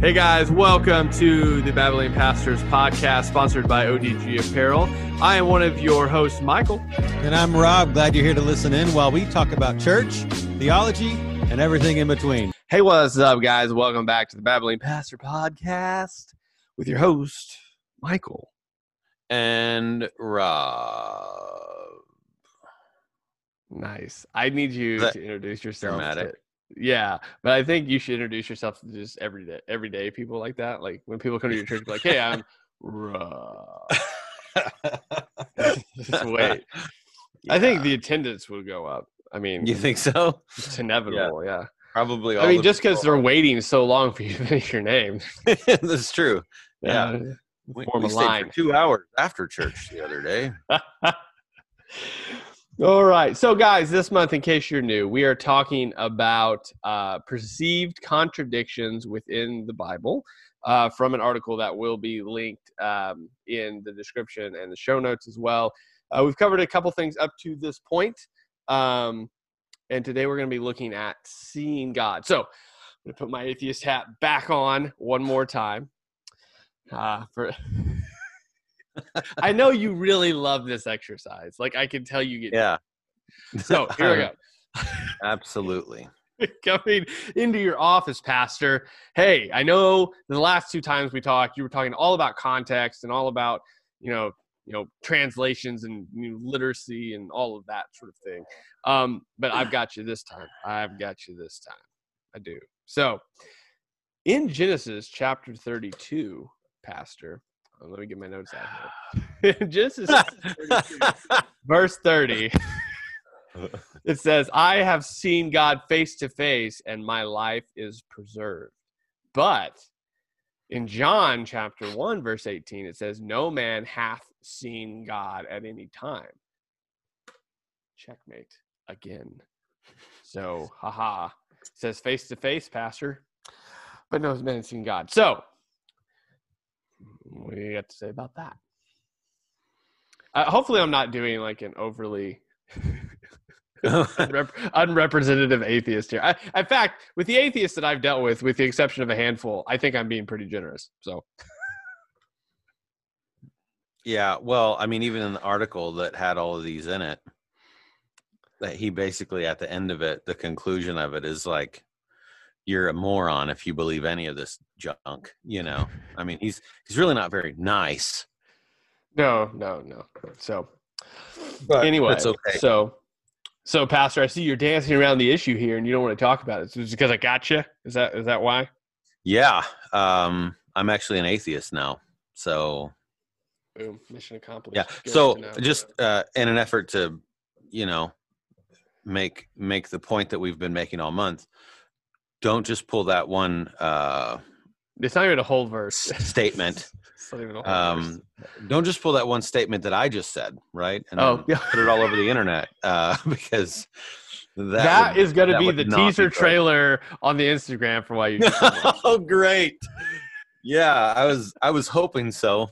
Hey guys, welcome to the Babylon Pastors podcast sponsored by ODG Apparel. I am one of your hosts, Michael. And I'm Rob. Glad you're here to listen in while we talk about church, theology, and everything in between. Hey, what's up, guys? Welcome back to the Babylon Pastor podcast with your host, Michael. and Rob. Nice. I need you That- to introduce yourself. dramatic? Yeah, but I think you should introduce yourself to just everyday, everyday people like that. Like when people come to your church, be like, "Hey, I'm Rob." just wait. I think the attendance will go up. I mean, you think so? it's inevitable. Yeah. Probably. All I mean, just because they're waiting so long for you to finish your name. that's true. Yeah. Uh, We, Form we a stayed line. for two hours after church the other day. All right. So, guys, this month, in case you're new, we are talking about uh, perceived contradictions within the Bible uh, from an article that will be linked um, in the description and the show notes as well. Uh, we've covered a couple things up to this point. Um, and today we're going to be looking at seeing God. So, I'm going to put my atheist hat back on one more time. Uh, for I know you really love this exercise. Like I can tell you get Yeah. so here we go. Absolutely. Coming into your office, Pastor. Hey, I know the last two times we talked, you were talking all about context and all about, you know, you know, translations and you know, literacy and all of that sort of thing. Um, but I've got you this time. I've got you this time. I do. So in Genesis chapter 32, Pastor, let me get my notes out here. Genesis 32, verse 30 it says i have seen god face to face and my life is preserved. But in john chapter 1 verse 18 it says no man hath seen god at any time. Checkmate again. So haha. It says face to face pastor. But no man has seen god. So what do you got to say about that uh, hopefully i'm not doing like an overly unrep- unrepresentative atheist here. I, in fact, with the atheists that I've dealt with, with the exception of a handful, I think I'm being pretty generous. So, yeah. Well, I mean, even in the article that had all of these in it, that he basically at the end of it, the conclusion of it is like, you're a moron if you believe any of this junk. You know, I mean, he's he's really not very nice. no, no, no. So, But anyway, it's okay. so, so, Pastor, I see you're dancing around the issue here, and you don't want to talk about it. So it's because I got you. Is that is that why? Yeah, um, I'm actually an atheist now. So Boom, mission accomplished. yeah, Good so just uh, in an effort to, you know, make make the point that we've been making all month, don't just pull that one uh, it's not even a whole verse. statement. It's not even a whole verse. Um, don't just pull that one statement that I just said, right? And Oh, yeah. put it all over the internet uh, because that, that would- is going to be the teaser good. trailer on the Instagram for why you. oh, great! Yeah, I was I was hoping so.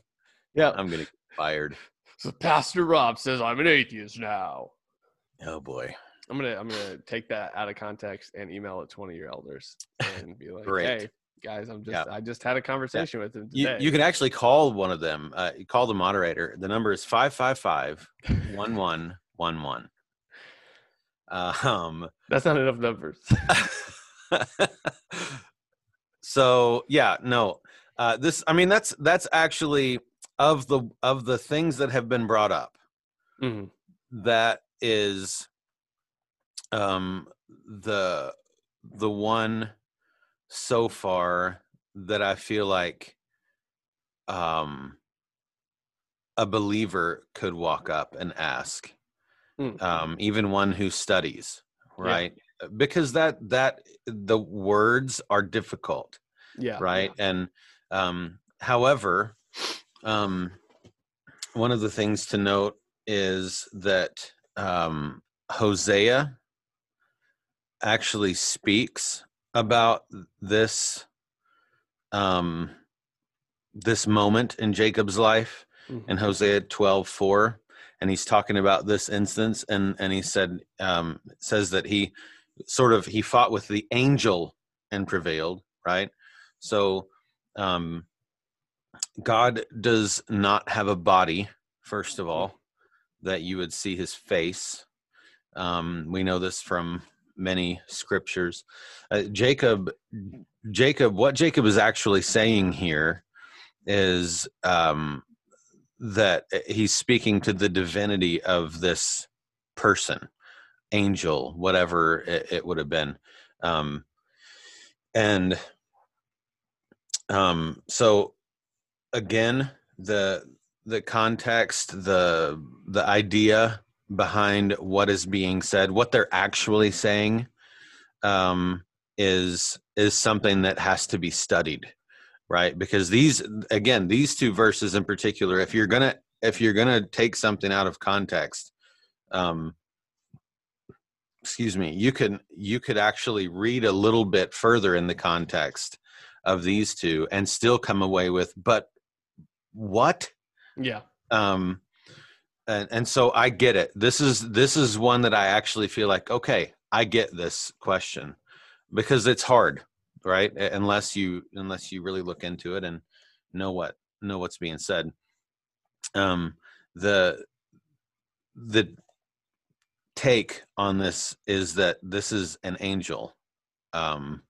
yeah. I'm gonna get fired. So Pastor Rob says I'm an atheist now. Oh boy. I'm gonna I'm gonna take that out of context and email it to one of your elders and be like, Great. "Hey, guys, I'm just Yeah. I just had a conversation with him You, today." you can actually call one of them. Uh, call the moderator. The number is 555 1111. Um, That's not enough numbers. so yeah, no. Uh, this, I mean, that's that's actually of the of the things that have been brought up. Mhm. That is, um, the the one so far that I feel like, um, a believer could walk up and ask Mm. um, even one who studies Yeah. right because that that the words are difficult Yeah. right and um, however um, one of the things to note is that um, hosea actually speaks about this um, this moment in jacob's life Mhm. in Hosea 12, 4, and he's talking about this instance, and and he said um, says that he sort of he fought with the angel and prevailed, right? So um, God does not have a body, first of all, that you would see his face. Um, we know this from many scriptures. Uh, Jacob, Jacob, what Jacob is actually saying here is um, that he's speaking to the divinity of this person, angel, whatever it, it would have been. Um, and um, so again, the the context, the the idea behind what is being said, what they're actually saying, um, is is something that has to be studied, right? Because these, again, these two verses in particular, if you're gonna if you're gonna take something out of context, um, excuse me, you can you could actually read a little bit further in the context of these two and still come away with, but what? Yeah. Um, and and so I get it. This is this is one that I actually feel like okay, I get this question because it's hard, right? Unless you unless you really look into it and know what know what's being said. Um, the the take on this is that this is an angel. Um,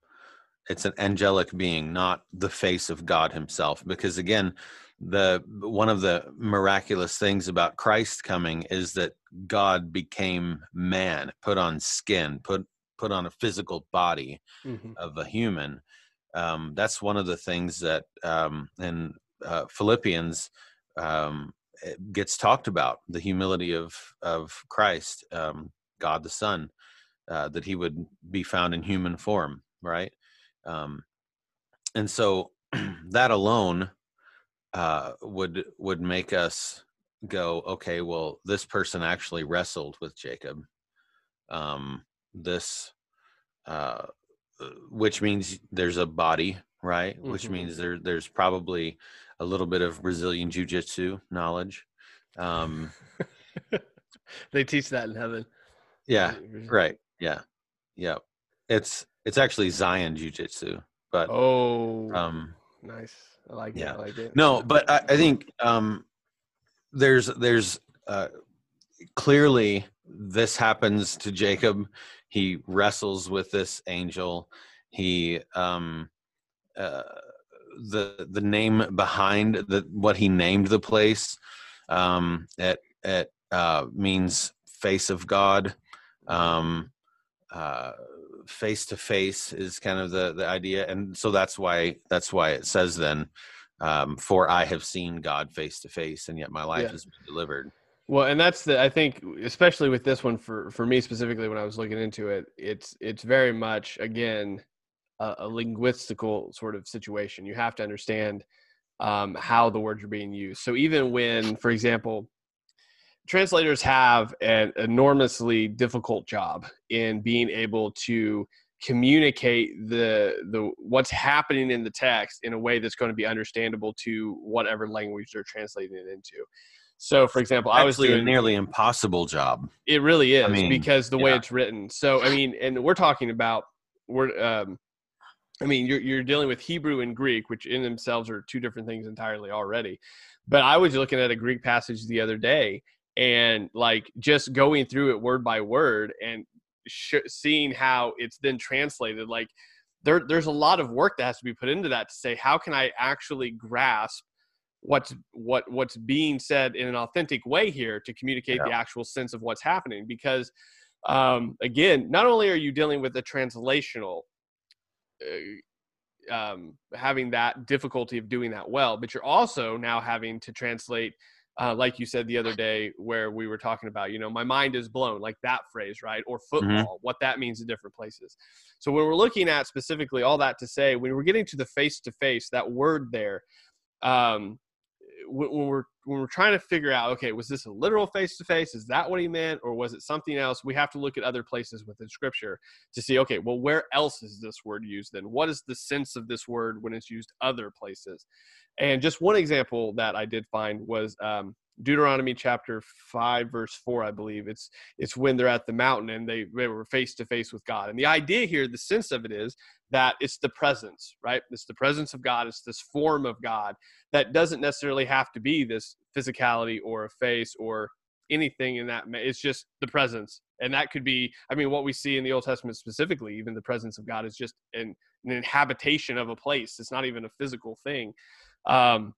it's an angelic being, not the face of God Himself. Because again, the one of the miraculous things about Christ coming is that God became man, put on skin, put put on a physical body mm-hmm. of a human. Um, that's one of the things that um, in uh, Philippians um, gets talked about the humility of of Christ, um, God the Son, uh, that He would be found in human form, right? Um, and so that alone uh, would would make us go, okay, well, this person actually wrestled with Jacob. Um, this, uh, uh which means there's a body, right? Mm-hmm. Which means there there's probably a little bit of Brazilian jiu-jitsu knowledge. Um, they teach that in heaven. Yeah. Right. Yeah. Yeah. It's it's actually Zion jiu-jitsu, but oh, um, nice. I like yeah. it. I like it. No, but I, I think um, there's there's uh, clearly this happens to Jacob. He wrestles with this angel. He um, uh, the the name behind the what he named the place um, at it uh, means face of God. Um, face to face is kind of the the idea and so that's why that's why it says then um, for i have seen god face to face and yet my life yeah. has been delivered. Well and that's the i think especially with this one for for me specifically when i was looking into it it's it's very much again a, a linguistical sort of situation. You have to understand um, how the words are being used. So even when for example translators have an enormously difficult job in being able to communicate the the what's happening in the text in a way that's going to be understandable to whatever language they're translating it into. So, for example, Actually, I was doing a nearly impossible job. It really is I mean, because the yeah. way it's written. So, I mean, and we're talking about we're. Um, I mean, you're you're dealing with Hebrew and Greek, which in themselves are two different things entirely already. But I was looking at a Greek passage the other day, and like just going through it word by word and sh- seeing how it's then translated like there there's a lot of work that has to be put into that to say how can i actually grasp what's what what's being said in an authentic way here to communicate yeah. the actual sense of what's happening because um, again not only are you dealing with the translational uh, um, having that difficulty of doing that well but you're also now having to translate uh, like you said the other day, where we were talking about, you know, my mind is blown, like that phrase, right? Or mm-hmm. football, mm-hmm. what that means in different places. So when we're looking at specifically all that to say, when we're getting to the face to face, that word there, um, when, when we're when we're trying to figure out, okay, was this a literal face to face? Is that what he meant, or was it something else? We have to look at other places within Scripture to see, okay, well, where else is this word used? Then what is the sense of this word when it's used other places? And just one example that I did find was um, Deuteronomy chapter five, verse four, I believe. It's it's when they're at the mountain and they, they were face to face with God. And the idea here, the sense of it is that it's the presence, right? It's the presence of God. It's this form of God that doesn't necessarily have to be this physicality or a face or anything in that. It's just the presence, and that could be. I mean, what we see in the Old Testament specifically, even the presence of God is just an, an inhabitation of a place. It's not even a physical thing. Um,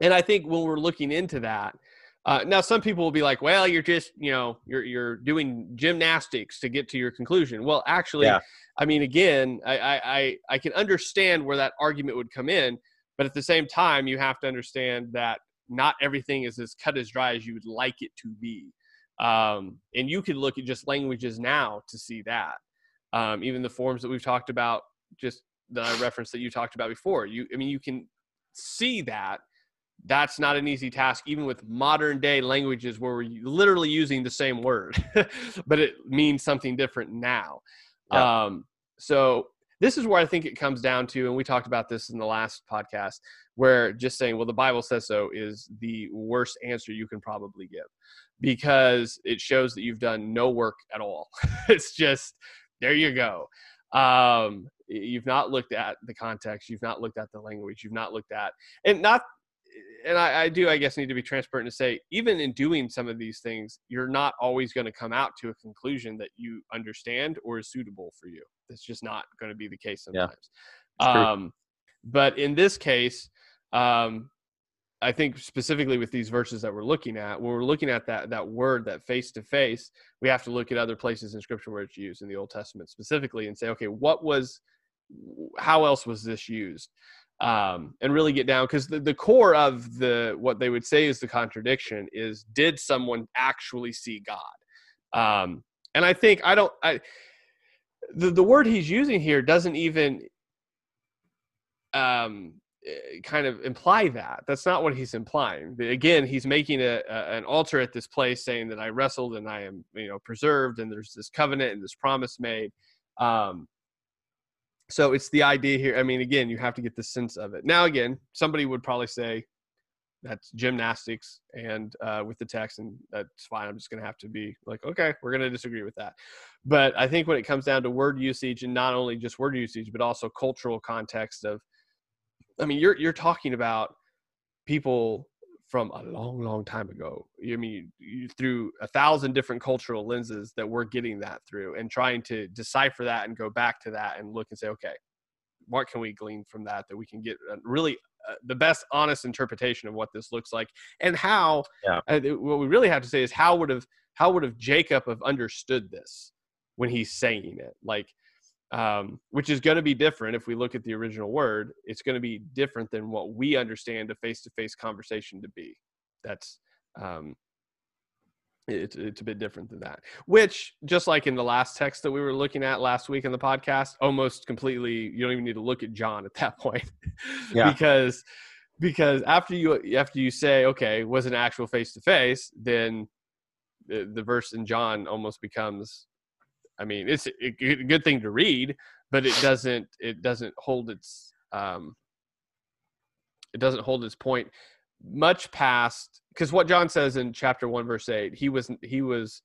and I think when we're looking into that, uh, now some people will be like, "Well, you're just you know you're you're doing gymnastics to get to your conclusion." Well, actually, yeah. I mean, again, I, I I can understand where that argument would come in, but at the same time, you have to understand that not everything is as cut as dry as you would like it to be. Um, and you can look at just languages now to see that. Um, even the forms that we've talked about, just the reference that you talked about before. You, I mean, you can see that that's not an easy task, even with modern day languages where we're literally using the same word, but it means something different now. Yeah. Um, so this is where I think it comes down to, and we talked about this in the last podcast, where just saying, well, the Bible says so is the worst answer you can probably give because it shows that you've done no work at all. it's just, there you go. Um, you've not looked at the context, you've not looked at the language, you've not looked at, and not and I, I, do, I guess, need to be transparent to say, even in doing some of these things, you're not always going to come out to a conclusion that you understand or is suitable for you. That's just not going to be the case sometimes. Yeah, um, but in this case, um, I think specifically with these verses that we're looking at, when we're looking at that that word, that face to face, we have to look at other places in Scripture where it's used in the Old Testament specifically, and say, okay, what was, how else was this used? um, and really get down because the, the core of the what they would say is the contradiction is did someone actually see god? Um, and i think i don't i the, the word he's using here doesn't even um, eh, kind of imply that. That's not what he's implying. Again he's making a, a, an altar at this place saying that i wrestled and i am you know preserved and there's this covenant and this promise made. Um, so it's the idea here. I mean, again, you have to get the sense of it. Now, again, somebody would probably say that's gymnastics and uh, with the text, and that's fine. I'm just going to have to be like, okay, we're going to disagree with that. But I think when it comes down to word usage, and not only just word usage, but also cultural context of, I mean, you're you're talking about people from a long, long time ago. I mean, through a thousand different cultural lenses that we're getting that through and trying to decipher that and go back to that and look and say, okay, what can we glean from that that we can get really uh, the best honest interpretation of what this looks like and how yeah. uh, what we really have to say is how would have how would have jacob have understood this when he's saying it like um, which is going to be different if we look at the original word. It's going to be different than what we understand a face-to-face conversation to be. That's um, it's it's a bit different than that. Which, just like in the last text that we were looking at last week in the podcast, almost completely you don't even need to look at John at that point, yeah. because because after you after you say okay was an actual face to face, then the, the verse in John almost becomes I mean, it's a good thing to read, but it doesn't it doesn't hold its um, it doesn't hold its point much past because what John says in chapter one verse eight, he was he was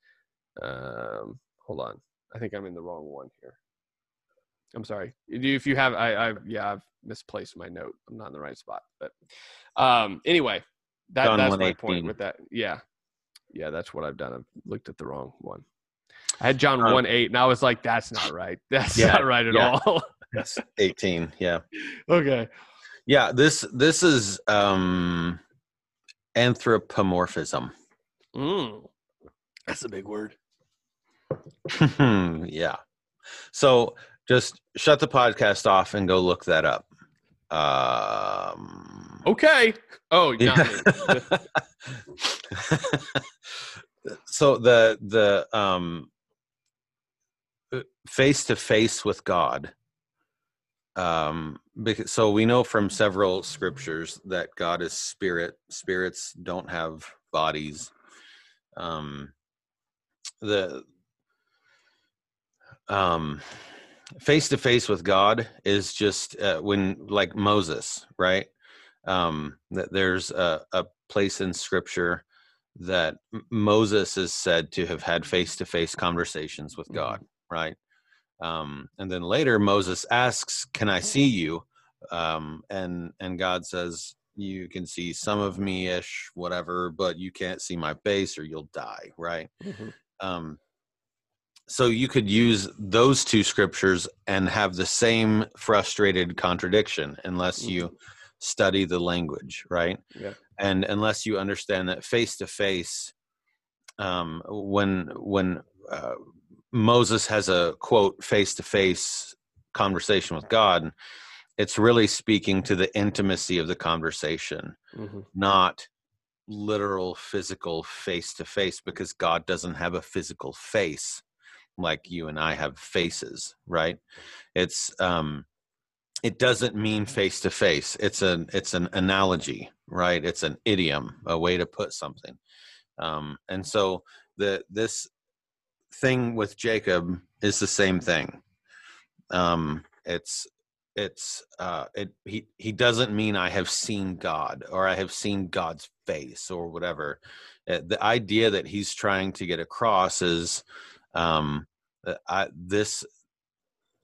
um, hold on, I think I'm in the wrong one here. I'm sorry. If you have, I, I yeah, I've misplaced my note. I'm not in the right spot. But um, anyway, that John that's my point with that. Yeah, yeah, that's what I've done. I've looked at the wrong one. I had John um, one eight, and I was like, "That's not right. That's yeah, not right at yeah. all." That's eighteen. Yeah. Okay. Yeah. This this is um anthropomorphism. Mm, that's a big word. yeah. So just shut the podcast off and go look that up. Um, okay. Oh, yeah. so the the um face to face with God. Um, because, so we know from several scriptures that God is spirit. Spirits don't have bodies. Um, the um, face to face with God is just uh, when, like Moses, right? um, that there's a, a place in Scripture that Moses is said to have had face-to-face conversations with God, mm-hmm. Right? Um, and then later Moses asks, "Can I see you?" Um, and and God says, "You can see some of me ish, whatever, but you can't see my face, or you'll die." Right? Mm-hmm. Um, so you could use those two scriptures and have the same frustrated contradiction, unless you mm-hmm. study the language, right? Yeah. And unless you understand that face to face, when when uh, Moses has a quote face to face conversation with God, it's really speaking to the intimacy of the conversation, mm-hmm. not literal physical face to face, because God doesn't have a physical face like you and I have faces, right? It's um it doesn't mean face to face. It's an it's an analogy, right? It's an idiom, a way to put something. Um and so the this thing with Jacob is the same thing. Um, it's it's uh, it he he doesn't mean I have seen God or I have seen God's face or whatever. Uh, the idea that he's trying to get across is um, I this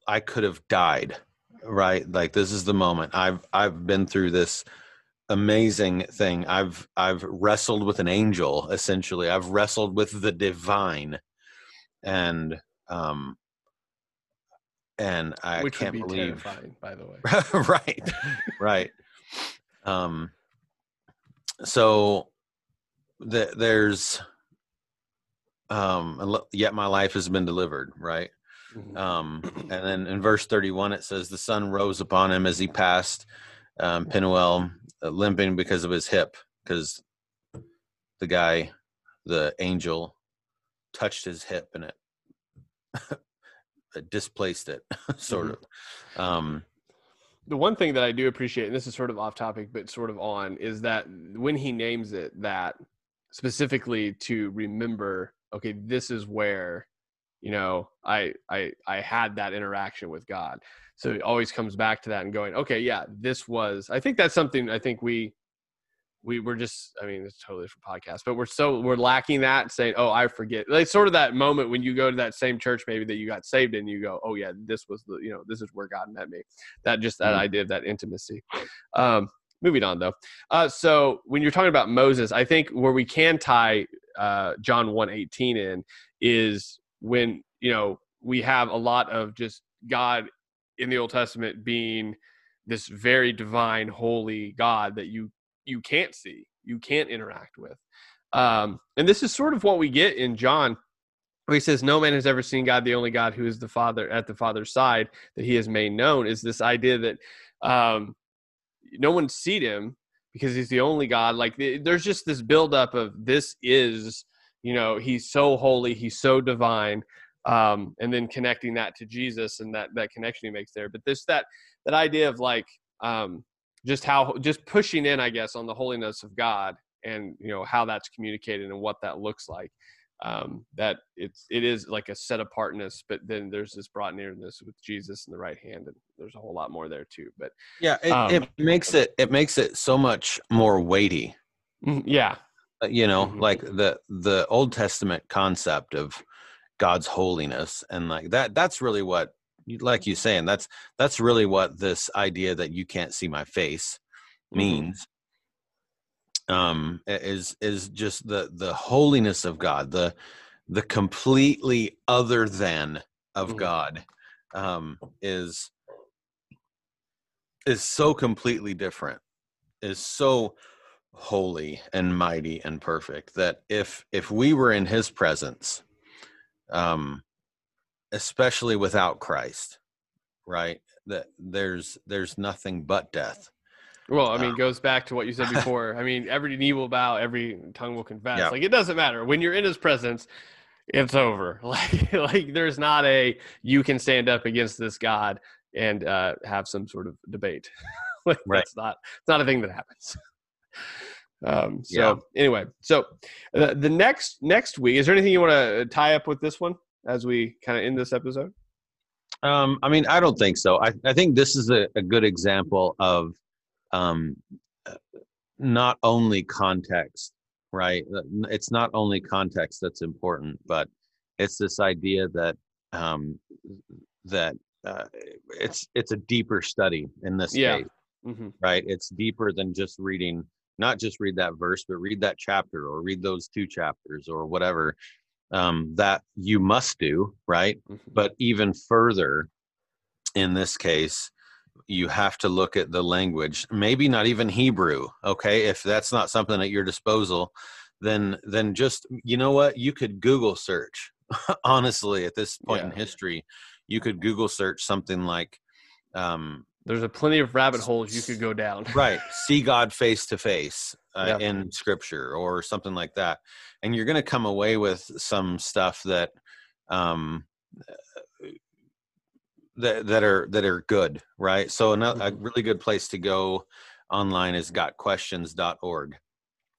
I could have died, right? Like this is the moment. I've I've been through this amazing thing. I've I've wrestled with an angel essentially. I've wrestled with the divine and um and I Which can't be believe by the way. right. right. Um so the, there's um yet my life has been delivered, right? Mm-hmm. Um and then in verse 31 it says the sun rose upon him as he passed um Penuel uh, limping because of his hip because the guy the angel touched his hip and it displaced it sort mm-hmm. of um the one thing that i do appreciate and this is sort of off topic but sort of on is that when he names it that specifically to remember okay this is where you know i i i had that interaction with god so it always comes back to that and going okay yeah this was i think that's something i think we we were just i mean it's totally different podcast but we're so we're lacking that saying oh i forget like sort of that moment when you go to that same church maybe that you got saved and you go oh yeah this was the you know this is where god met me. That just that mm. idea of that intimacy. Um moving on though. Uh so when you're talking about moses i think where we can tie uh john 118 in is when you know we have a lot of just god in the old testament being this very divine holy god that you you can't see, you can't interact with. Um, and this is sort of what we get in John. Where he says, "No man has ever seen God. The only God who is the Father at the Father's side that He has made known is this idea that um, no one's seen Him because He's the only God. Like there's just this buildup of this is, you know, He's so holy, He's so divine, um, and then connecting that to Jesus and that that connection He makes there. But this that that idea of like um, just how just pushing in i guess on the holiness of god and you know how that's communicated and what that looks like. Um, that it's it is like a set apartness but then there's this brought nearness with jesus in the right hand and there's a whole lot more there too but yeah it, um, it makes it it makes it so much more weighty. Mm, yeah. Uh, you know mm-hmm. like the the old testament concept of god's holiness and like that that's really what like you saying that's that's really what this idea that you can't see my face mm-hmm. means mm-hmm. um is is just the the holiness of god the the completely other than of mm-hmm. god um is is so completely different is so holy and mighty and perfect that if if we were in his presence um especially without Christ, right? That there's there's nothing but death. Well, I mean, um, goes back to what you said before. I mean, every knee will bow, every tongue will confess. Yeah. Like it doesn't matter when you're in His presence. It's over. Like like there's not a you can stand up against this God and uh, have some sort of debate. like right. that's not it's not a thing that happens. Um, so yeah. anyway, so uh, the next next week, is there anything you want to tie up with this one? As we kind of end this episode? Um, I mean, I don't think so. I, I think this is a, a good example of um, uh, not only context, right? It's not only context that's important, but it's this idea that um, that uh, it's it's a deeper study in this Yeah. case, Mhm. right? It's deeper than just reading, not just read that verse, but read that chapter or read those two chapters or whatever um, that you must do, right? Mhm. But even further, in this case, you have to look at the language. Maybe not even Hebrew. Okay, if that's not something at your disposal, then then just you know what you could Google search. Honestly, at this point in history, you could Google search something like. Um, There's a plenty of rabbit holes you could go down. right see god face to face uh, Yeah. in scripture or something like that and you're going to come away with some stuff that um that, that are that are good right so another, a Mhm. really good place to go online is gotquestions.org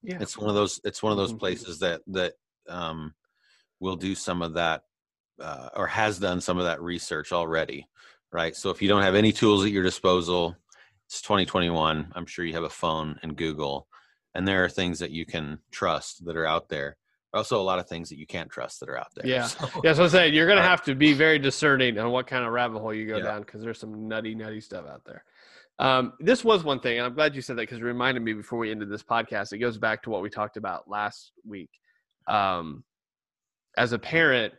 Yeah. it's one of those it's one of those Mhm. places that that um will do some of that uh, or has done some of that research already right so if you don't have any tools at your disposal it's 2021 i'm sure you have a phone and google and there are things that you can trust that are out there also a lot of things that you can't trust that are out there Yeah. So- Yeah, so I'm saying you're gonna have to be very discerning on what kind of rabbit hole you go Yeah. down because there's some nutty, nutty stuff out there. Um, this was one thing, and I'm glad you said that because it reminded me before we ended this podcast. It goes back to what we talked about last week. Um, as a parent,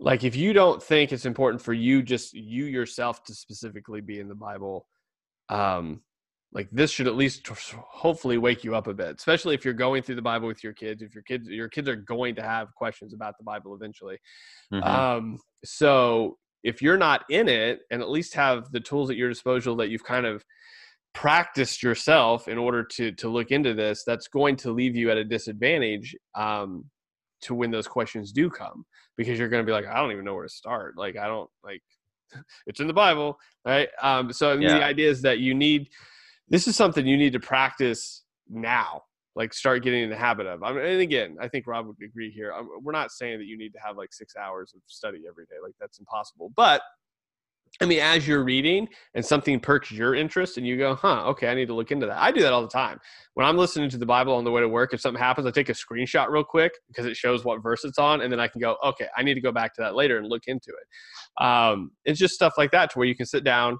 like if you don't think it's important for you, just you yourself to specifically be in the Bible, um, like this should at least hopefully wake you up a bit, especially if you're going through the Bible with your kids. If your kids, your kids are going to have questions about the Bible eventually. Mhm. Um, so if you're not in it and at least have the tools at your disposal that you've kind of practiced yourself in order to to look into this, that's going to leave you at a disadvantage um, to when those questions do come because you're going to be like, I don't even know where to start. Like I don't like it's in the Bible, right? Um, so Yeah. the idea is that you need this is something you need to practice now like start getting in the habit of. I mean, and again, I think Rob would agree here. We're not saying that you need to have like six hours of study every day, like that's impossible. But I mean, as you're reading and something perks your interest, and you go, "Huh, okay, I need to look into that." I do that all the time. When I'm listening to the Bible on the way to work, if something happens, I take a screenshot real quick because it shows what verse it's on, and then I can go, "Okay, I need to go back to that later and look into it." Um, it's just stuff like that to where you can sit down,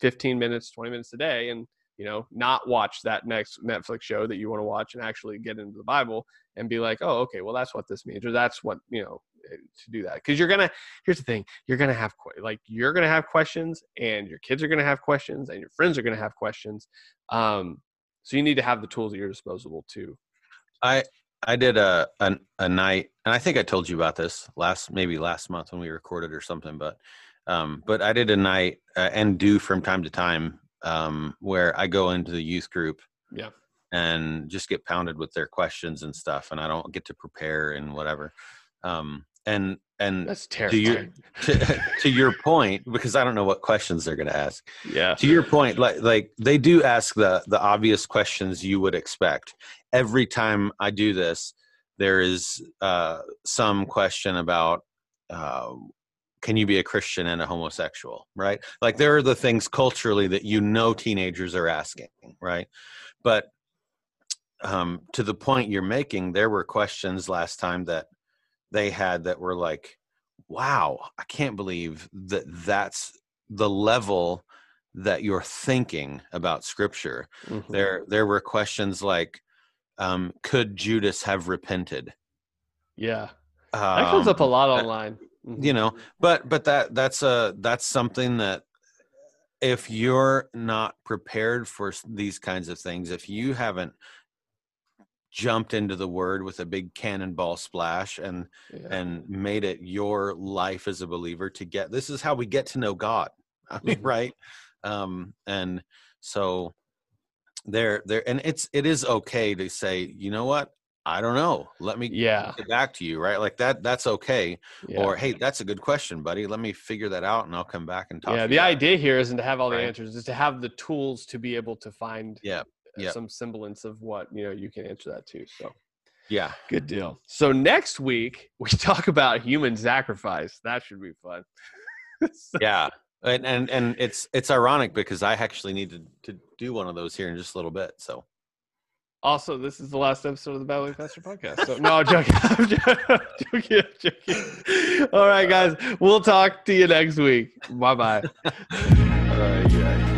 15 minutes, 20 minutes a day, and you know, not watch that next Netflix show that you want to watch and actually get into the Bible and be like, oh, okay, well, that's what this means, or that's what, you know, to do that. Because you're to, here's the thing, you're to have, like, you're to have questions, and your kids are to have questions, and your friends are to have questions. Um, so you need to have the tools at your disposal too. I I did a, a a night, and I think I told you about this last maybe last month when we recorded or something. But um, but I did a night uh, and do from time to time um, where I go into the youth group, Yeah. and just get pounded with their questions and stuff, and I don't get to prepare and whatever. Um, and and That's to your to, to your point, because I don't know what questions they're going to ask. Yeah. to your point like like they do ask the the obvious questions you would expect. Every time i do this there is uh some question about uh can you be a christian and a homosexual right? Like there are the things culturally that you know teenagers are asking right? But um to the point you're making there were questions last time that they had that were like wow i can't believe that that's the level that you're thinking about scripture Mhm. there there were questions like um could judas have repented Yeah. That comes up a Um, lot that- online. Mhm. you know but but that that's a that's something that if you're not prepared for these kinds of things if you haven't jumped into the word with a big cannonball splash and Yeah. and made it your life as a believer to get this is how we get to know god i mean Mhm. right um and so there there and it's it is okay to say you know what i don't know let me yeah. get back to you right like that that's okay yeah. or hey that's a good question buddy let me figure that out and i'll come back and talk yeah to the you it." idea here isn't to have all the answers is to have the tools to be able to find Yeah, yeah. some semblance of what you know you can answer that too so yeah good deal so next week we talk about human sacrifice that should be fun yeah and and and it's it's ironic because i actually need to, to do one of those here in just a little bit so Also, this is the last episode of the Battle Pastor podcast. So no, I'm joking. I'm joking. I'm joking. All right, guys. We'll talk to you next week. Bye bye. Uh, yeah.